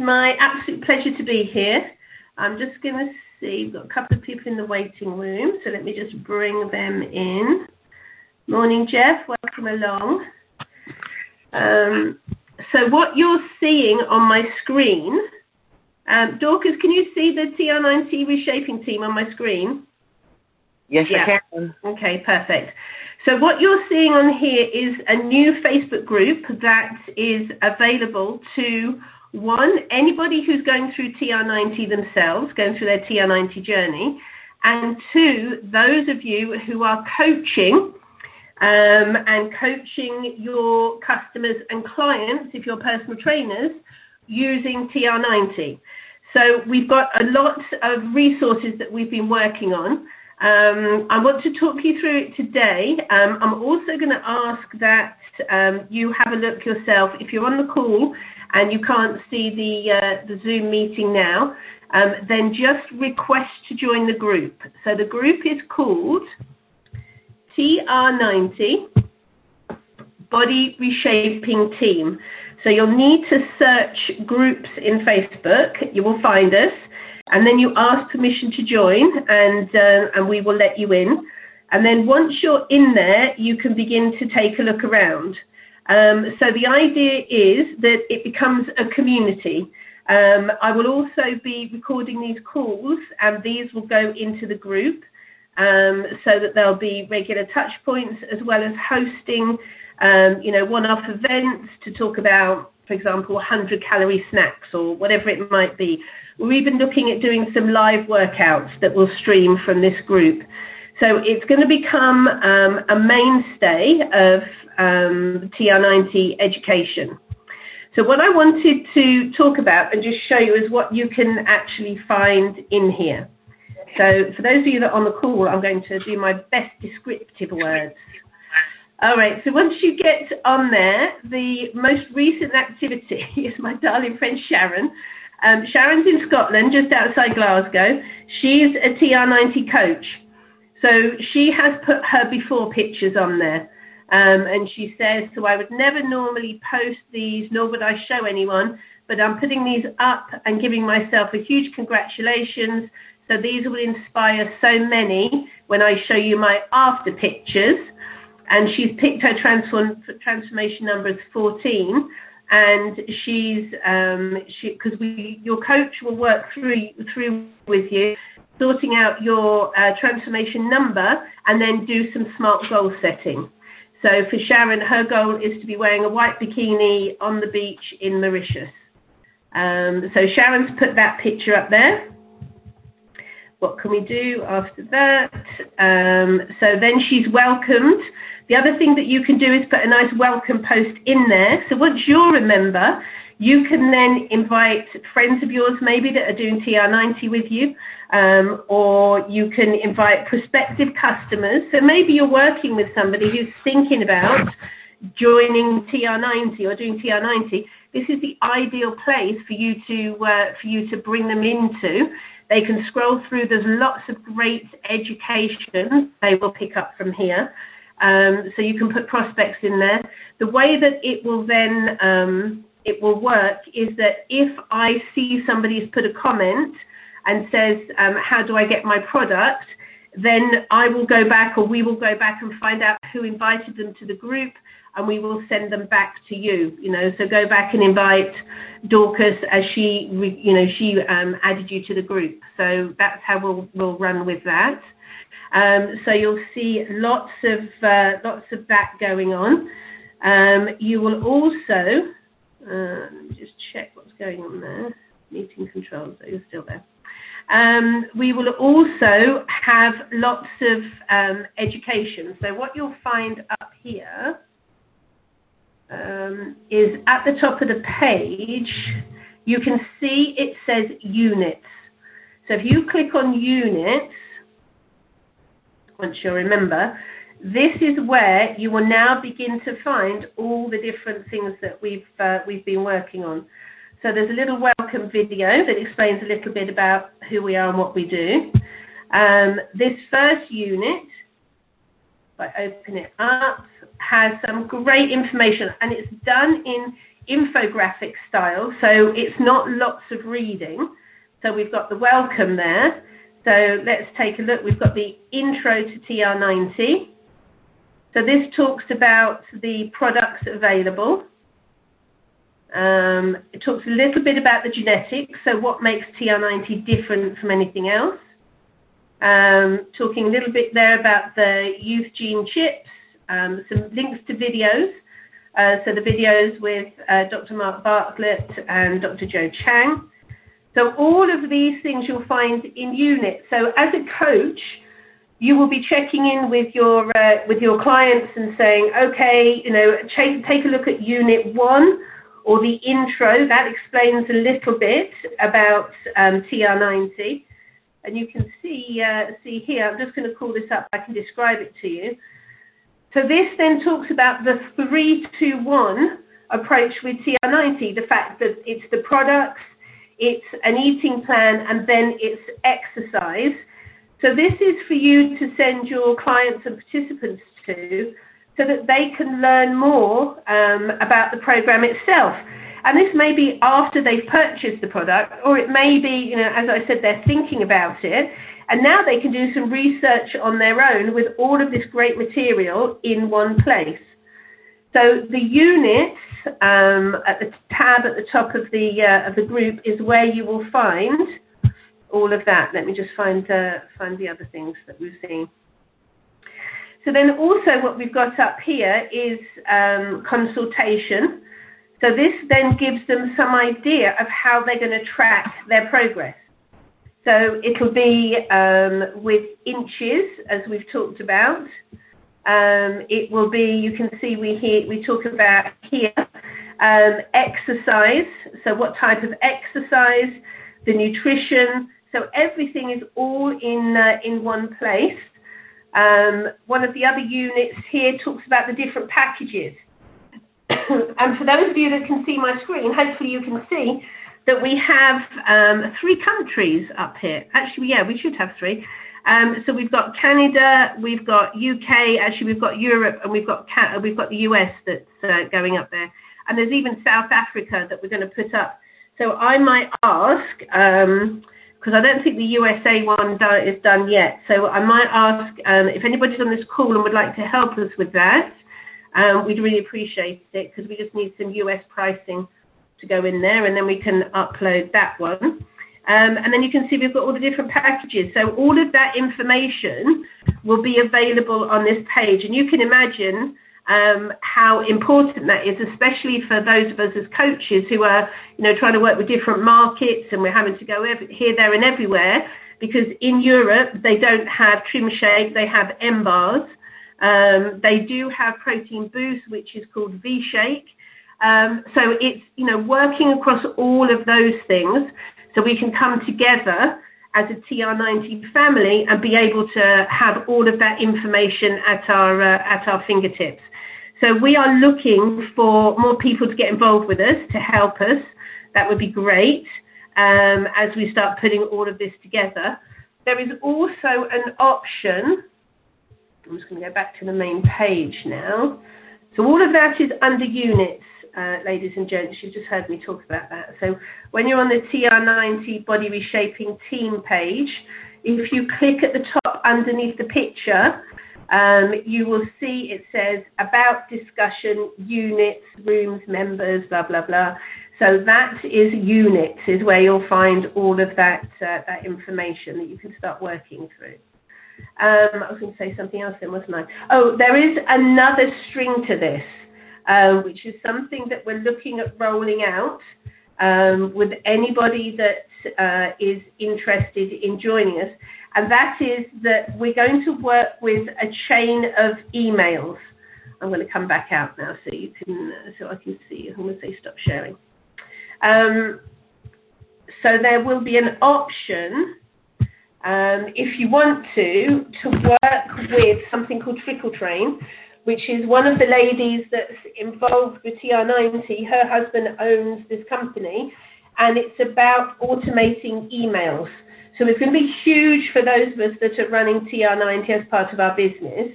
my absolute pleasure to be here. I'm just going to see, we've got a couple of people in the waiting room, so let me just bring them in. Morning, Jeff. Welcome along. Um, so, what you're seeing on my screen, um, Dorcas, can you see the TR90 reshaping team on my screen? Yes, yeah. I can. Okay, perfect. So what you're seeing on here is a new Facebook group that is available to one, anybody who's going through TR90 themselves, going through their TR90 journey, and two, those of you who are coaching um, and coaching your customers and clients, if you're personal trainers, using TR90. So we've got a lot of resources that we've been working on. Um, I want to talk you through it today. Um, I'm also going to ask that um, you have a look yourself. If you're on the call and you can't see the, uh, the Zoom meeting now, um, then just request to join the group. So the group is called TR90 Body Reshaping Team. So you'll need to search groups in Facebook. You will find us and then you ask permission to join, and uh, and we will let you in. And then once you're in there, you can begin to take a look around. Um, so the idea is that it becomes a community. Um, I will also be recording these calls, and these will go into the group um, so that there'll be regular touch points as well as hosting, um, you know, one-off events to talk about, for example, 100 calorie snacks or whatever it might be. We're even looking at doing some live workouts that will stream from this group. So it's going to become um, a mainstay of um, TR90 education. So what I wanted to talk about and just show you is what you can actually find in here. So for those of you that are on the call, I'm going to do my best descriptive words. All right, so once you get on there, the most recent activity is my darling friend Sharon, um, Sharon's in Scotland, just outside Glasgow. She's a TR90 coach. So she has put her before pictures on there. Um, and she says, so I would never normally post these, nor would I show anyone, but I'm putting these up and giving myself a huge congratulations. So these will inspire so many when I show you my after pictures. And she's picked her transform, transformation number as 14 and she's um, she because we your coach will work through through with you sorting out your uh, transformation number and then do some smart goal setting. So for sharon her goal is to be wearing a white bikini on the beach in mauritius. Um, so sharon's put that picture up there. What can we do after that? Um, so then she's welcomed. The other thing that you can do is put a nice welcome post in there. So once you're a member, you can then invite friends of yours maybe that are doing TR90 with you, um, or you can invite prospective customers. So maybe you're working with somebody who's thinking about joining TR90 or doing TR90. This is the ideal place for you to uh, for you to bring them into. They can scroll through. There's lots of great education they will pick up from here. Um, so you can put prospects in there. The way that it will then um, it will work is that if I see somebody's put a comment and says, um, "How do I get my product?" then I will go back, or we will go back and find out who invited them to the group, and we will send them back to you. You know, so go back and invite Dorcas as she, you know, she um, added you to the group. So that's how we'll we'll run with that. Um, so you'll see lots of uh, lots of that going on. Um, you will also uh, just check what's going on there. Meeting controls, so you're still there. Um, we will also have lots of um, education. So what you'll find up here um, is at the top of the page, you can see it says units. So if you click on units, once you'll remember, this is where you will now begin to find all the different things that we've uh, we've been working on. So there's a little welcome video that explains a little bit about who we are and what we do. Um, this first unit, if I open it up, has some great information, and it's done in infographic style, so it's not lots of reading. So we've got the welcome there. So let's take a look. We've got the intro to TR90. So this talks about the products available. Um, it talks a little bit about the genetics, so what makes TR90 different from anything else. Um, talking a little bit there about the youth gene chips, um, some links to videos. Uh, so the videos with uh, Dr. Mark Bartlett and Dr. Joe Chang. So all of these things you'll find in unit. So as a coach, you will be checking in with your uh, with your clients and saying, okay, you know, take, take a look at unit one or the intro. That explains a little bit about um, TR90. And you can see uh, see here. I'm just going to call this up. I can describe it to you. So this then talks about the three to one approach with TR90. The fact that it's the products, it's an eating plan, and then it's exercise. So this is for you to send your clients and participants to so that they can learn more um, about the program itself. And this may be after they've purchased the product, or it may be, you know, as I said, they're thinking about it. And now they can do some research on their own with all of this great material in one place. So the units um, at the tab at the top of the uh, of the group is where you will find all of that. Let me just find uh, find the other things that we've seen. So then also what we've got up here is um, consultation. So this then gives them some idea of how they're going to track their progress. So it'll be um, with inches, as we've talked about. Um, it will be, you can see we, hear, we talk about here, um, exercise. So what type of exercise, the nutrition. So everything is all in, uh, in one place. Um, one of the other units here talks about the different packages. and for those of you that can see my screen, hopefully you can see that we have um, three countries up here. Actually, yeah, we should have three. Um, so we've got Canada, we've got UK, actually we've got Europe, and we've got we've got the US that's uh, going up there, and there's even South Africa that we're going to put up. So I might ask, because I don't think the USA one is done yet. So I might ask um, if anybody's on this call and would like to help us with that. Um, we'd really appreciate it because we just need some US pricing to go in there, and then we can upload that one. Um, and then you can see we've got all the different packages. So all of that information will be available on this page. And you can imagine um, how important that is, especially for those of us as coaches who are, you know, trying to work with different markets and we're having to go here, there, and everywhere. Because in Europe they don't have trim shake, they have M bars. Um, they do have protein boost, which is called V shake. Um, so it's you know working across all of those things so we can come together as a TR90 family and be able to have all of that information at our uh, at our fingertips. So we are looking for more people to get involved with us to help us. That would be great um, as we start putting all of this together. There is also an option. I'm just going to go back to the main page now. So all of that is under units uh, ladies and gents, you've just heard me talk about that. So when you're on the TR90 Body Reshaping Team page, if you click at the top underneath the picture, um, you will see it says about discussion, units, rooms, members, blah, blah, blah. So that is units, is where you'll find all of that, uh, that information that you can start working through. Um, I was going to say something else then, wasn't I? Oh, there is another string to this um, which is something that we're looking at rolling out um, with anybody that uh, is interested in joining us. And that is that we're going to work with a chain of emails. I'm going to come back out now so you can, uh, so I can see. I'm going to say stop sharing. Um, so there will be an option um, if you want to, to work with something called Trickle Train, which is one of the ladies that's involved with TR90. Her husband owns this company, and it's about automating emails. So it's going to be huge for those of us that are running TR90 as part of our business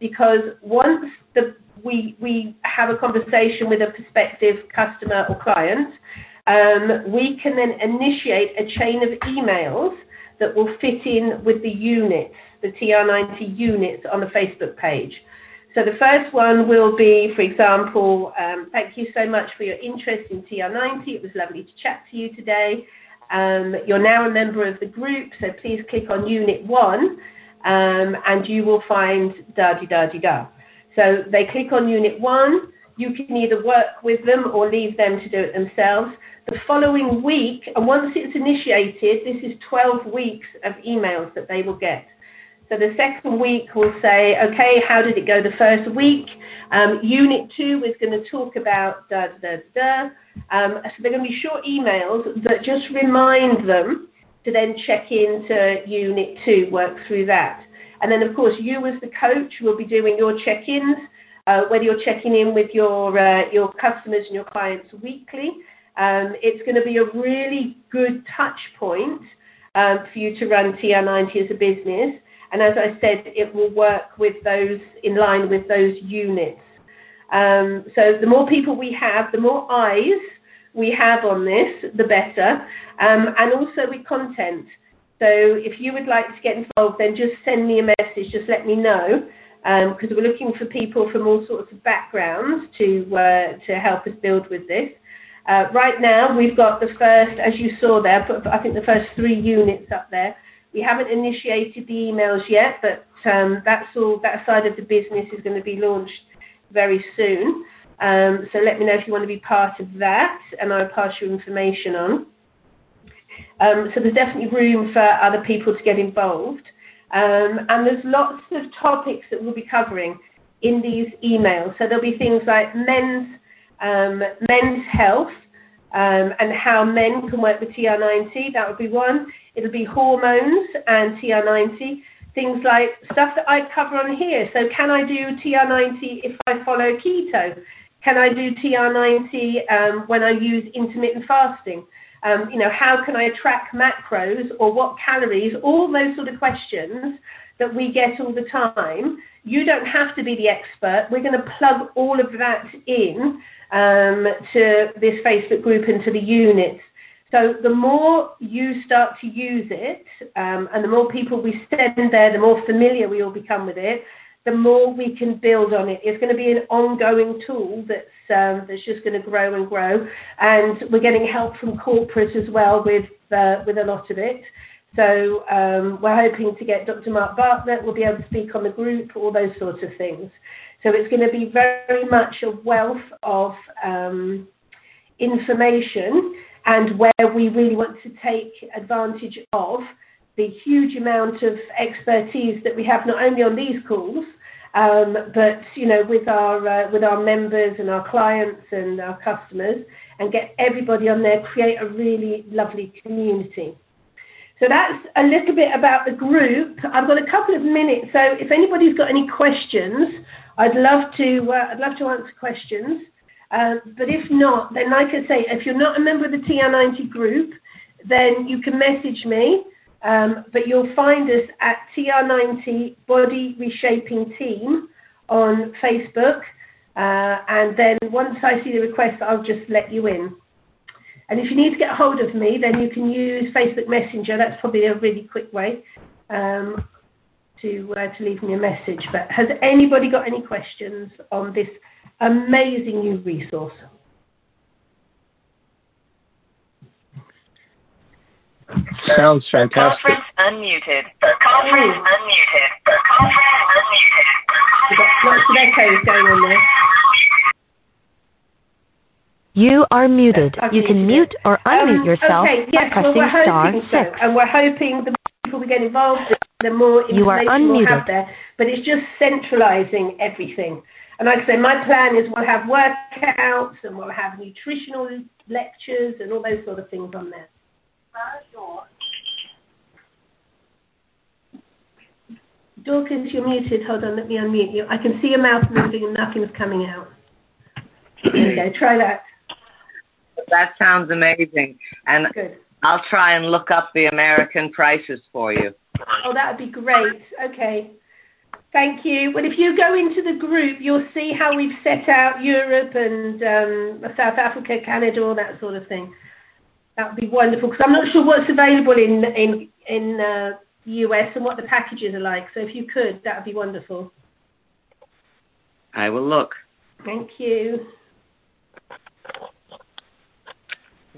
because once the, we, we have a conversation with a prospective customer or client, um, we can then initiate a chain of emails that will fit in with the units, the TR90 units on the Facebook page. So the first one will be, for example, um, thank you so much for your interest in TR90. It was lovely to chat to you today. Um, you're now a member of the group, so please click on Unit 1 um, and you will find da di da di da. So they click on Unit 1. You can either work with them or leave them to do it themselves. The following week, and once it's initiated, this is 12 weeks of emails that they will get. So the second week will say, okay, how did it go the first week? Um, unit two is going to talk about da da da da. Um, so they're going to be short emails that just remind them to then check into unit two, work through that. And then, of course, you as the coach will be doing your check-ins, uh, whether you're checking in with your uh, your customers and your clients weekly. Um, it's going to be a really good touch point um, for you to run TR90 as a business. And as I said, it will work with those in line with those units. Um, so the more people we have, the more eyes we have on this, the better. Um, and also with content. So if you would like to get involved, then just send me a message. Just let me know because um, we're looking for people from all sorts of backgrounds to uh, to help us build with this. Uh, right now, we've got the first, as you saw there, I think the first three units up there. We haven't initiated the emails yet, but um, that's all. That side of the business is going to be launched very soon. Um, so let me know if you want to be part of that, and I'll pass you information on. Um, so there's definitely room for other people to get involved, um, and there's lots of topics that we'll be covering in these emails. So there'll be things like men's um, men's health um, and how men can work with TR90. That would be one. It'll be hormones and TR90. Things like stuff that I cover on here. So, can I do TR90 if I follow keto? Can I do TR90 um, when I use intermittent fasting? Um, you know, how can I track macros or what calories? All those sort of questions that we get all the time. You don't have to be the expert. We're going to plug all of that in um, to this Facebook group and to the units. So the more you start to use it, um, and the more people we send there, the more familiar we all become with it, the more we can build on it. It's going to be an ongoing tool that's um, that's just going to grow and grow. And we're getting help from corporate as well with uh, with a lot of it. So um, we're hoping to get Dr. Mark Bartlett. We'll be able to speak on the group, all those sorts of things. So it's going to be very much a wealth of um, information and where we really want to take advantage of the huge amount of expertise that we have not only on these calls, um, but you know with our uh, with our members and our clients and our customers, and get everybody on there, create a really lovely community. So that's a little bit about the group. I've got a couple of minutes, so if anybody's got any questions, I'd love to uh, I'd love to answer questions. Uh, but if not, then like I say, if you're not a member of the TR90 group, then you can message me. Um, but you'll find us at TR90 Body Reshaping Team on Facebook. Uh, and then once I see the request, I'll just let you in. And if you need to get hold of me, then you can use Facebook Messenger. That's probably a really quick way. Um, to uh, to leave me a message. But has anybody got any questions on this amazing new resource? Sounds fantastic. Conference unmuted. Conference unmuted. Conference unmuted. We've lots of echoes going on there. You are muted. I've You can mute or unmute Um, yourself okay, by yes, well, pressing we're star so, six. and we're hoping the more people we get involved, the more You are information we'll have there. But it's just centralising everything. And like I say, my plan is we'll have workouts and we'll have nutritional lectures and all those sort of things on there. Dorcas, you're muted. Hold on, let me unmute you. I can see your mouth moving and nothing's coming out. There you go. Try that. That sounds amazing. And Good. I'll try and look up the American prices for you. Oh, that would be great. Okay. Thank you. Well, if you go into the group, you'll see how we've set out Europe and um, South Africa, Canada, all that sort of thing. That would be wonderful because I'm not sure what's available in in in uh, the US and what the packages are like. So if you could, that would be wonderful. I will look. Thank you.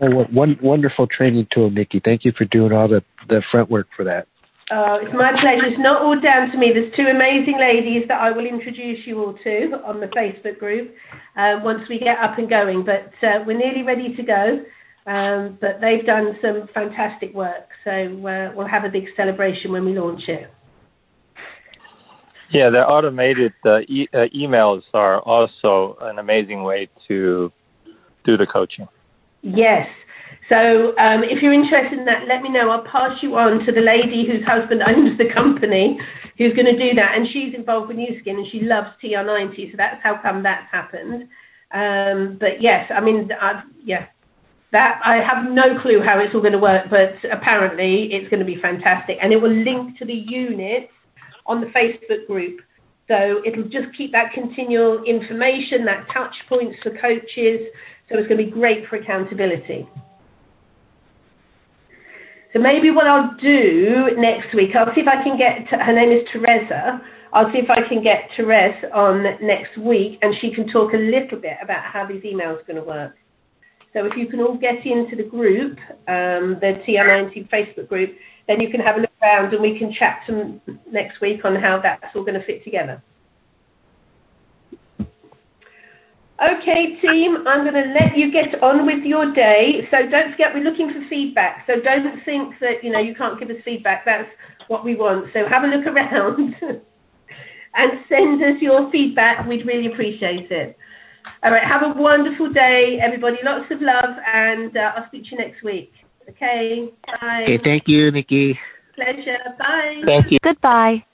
Well, one wonderful training tool, Nikki. Thank you for doing all the, the front work for that. Oh, it's my pleasure. It's not all down to me. There's two amazing ladies that I will introduce you all to on the Facebook group uh, once we get up and going. But uh, we're nearly ready to go. Um, but they've done some fantastic work. So uh, we'll have a big celebration when we launch it. Yeah, the automated uh, e- uh, emails are also an amazing way to do the coaching. Yes. So um, if you're interested in that, let me know. I'll pass you on to the lady whose husband owns the company who's going to do that. And she's involved with Nu Skin and she loves TR90. So that's how come that's happened. Um, but yes, I mean, I've, yeah, that I have no clue how it's all going to work, but apparently it's going to be fantastic. And it will link to the units on the Facebook group. So it'll just keep that continual information, that touch points for coaches. So it's going to be great for accountability. So maybe what I'll do next week, I'll see if I can get, her name is Teresa, I'll see if I can get Therese on next week and she can talk a little bit about how these emails are going to work. So if you can all get into the group, um, the TR90 Facebook group, then you can have a look around and we can chat to next week on how that's all going to fit together. Okay, team, I'm going to let you get on with your day. So don't forget, we're looking for feedback. So don't think that, you know, you can't give us feedback. That's what we want. So have a look around and send us your feedback. We'd really appreciate it. All right, have a wonderful day, everybody. Lots of love, and uh, I'll speak to you next week. Okay, bye. Okay, thank you, Nikki. Pleasure. Bye. Thank you. Goodbye.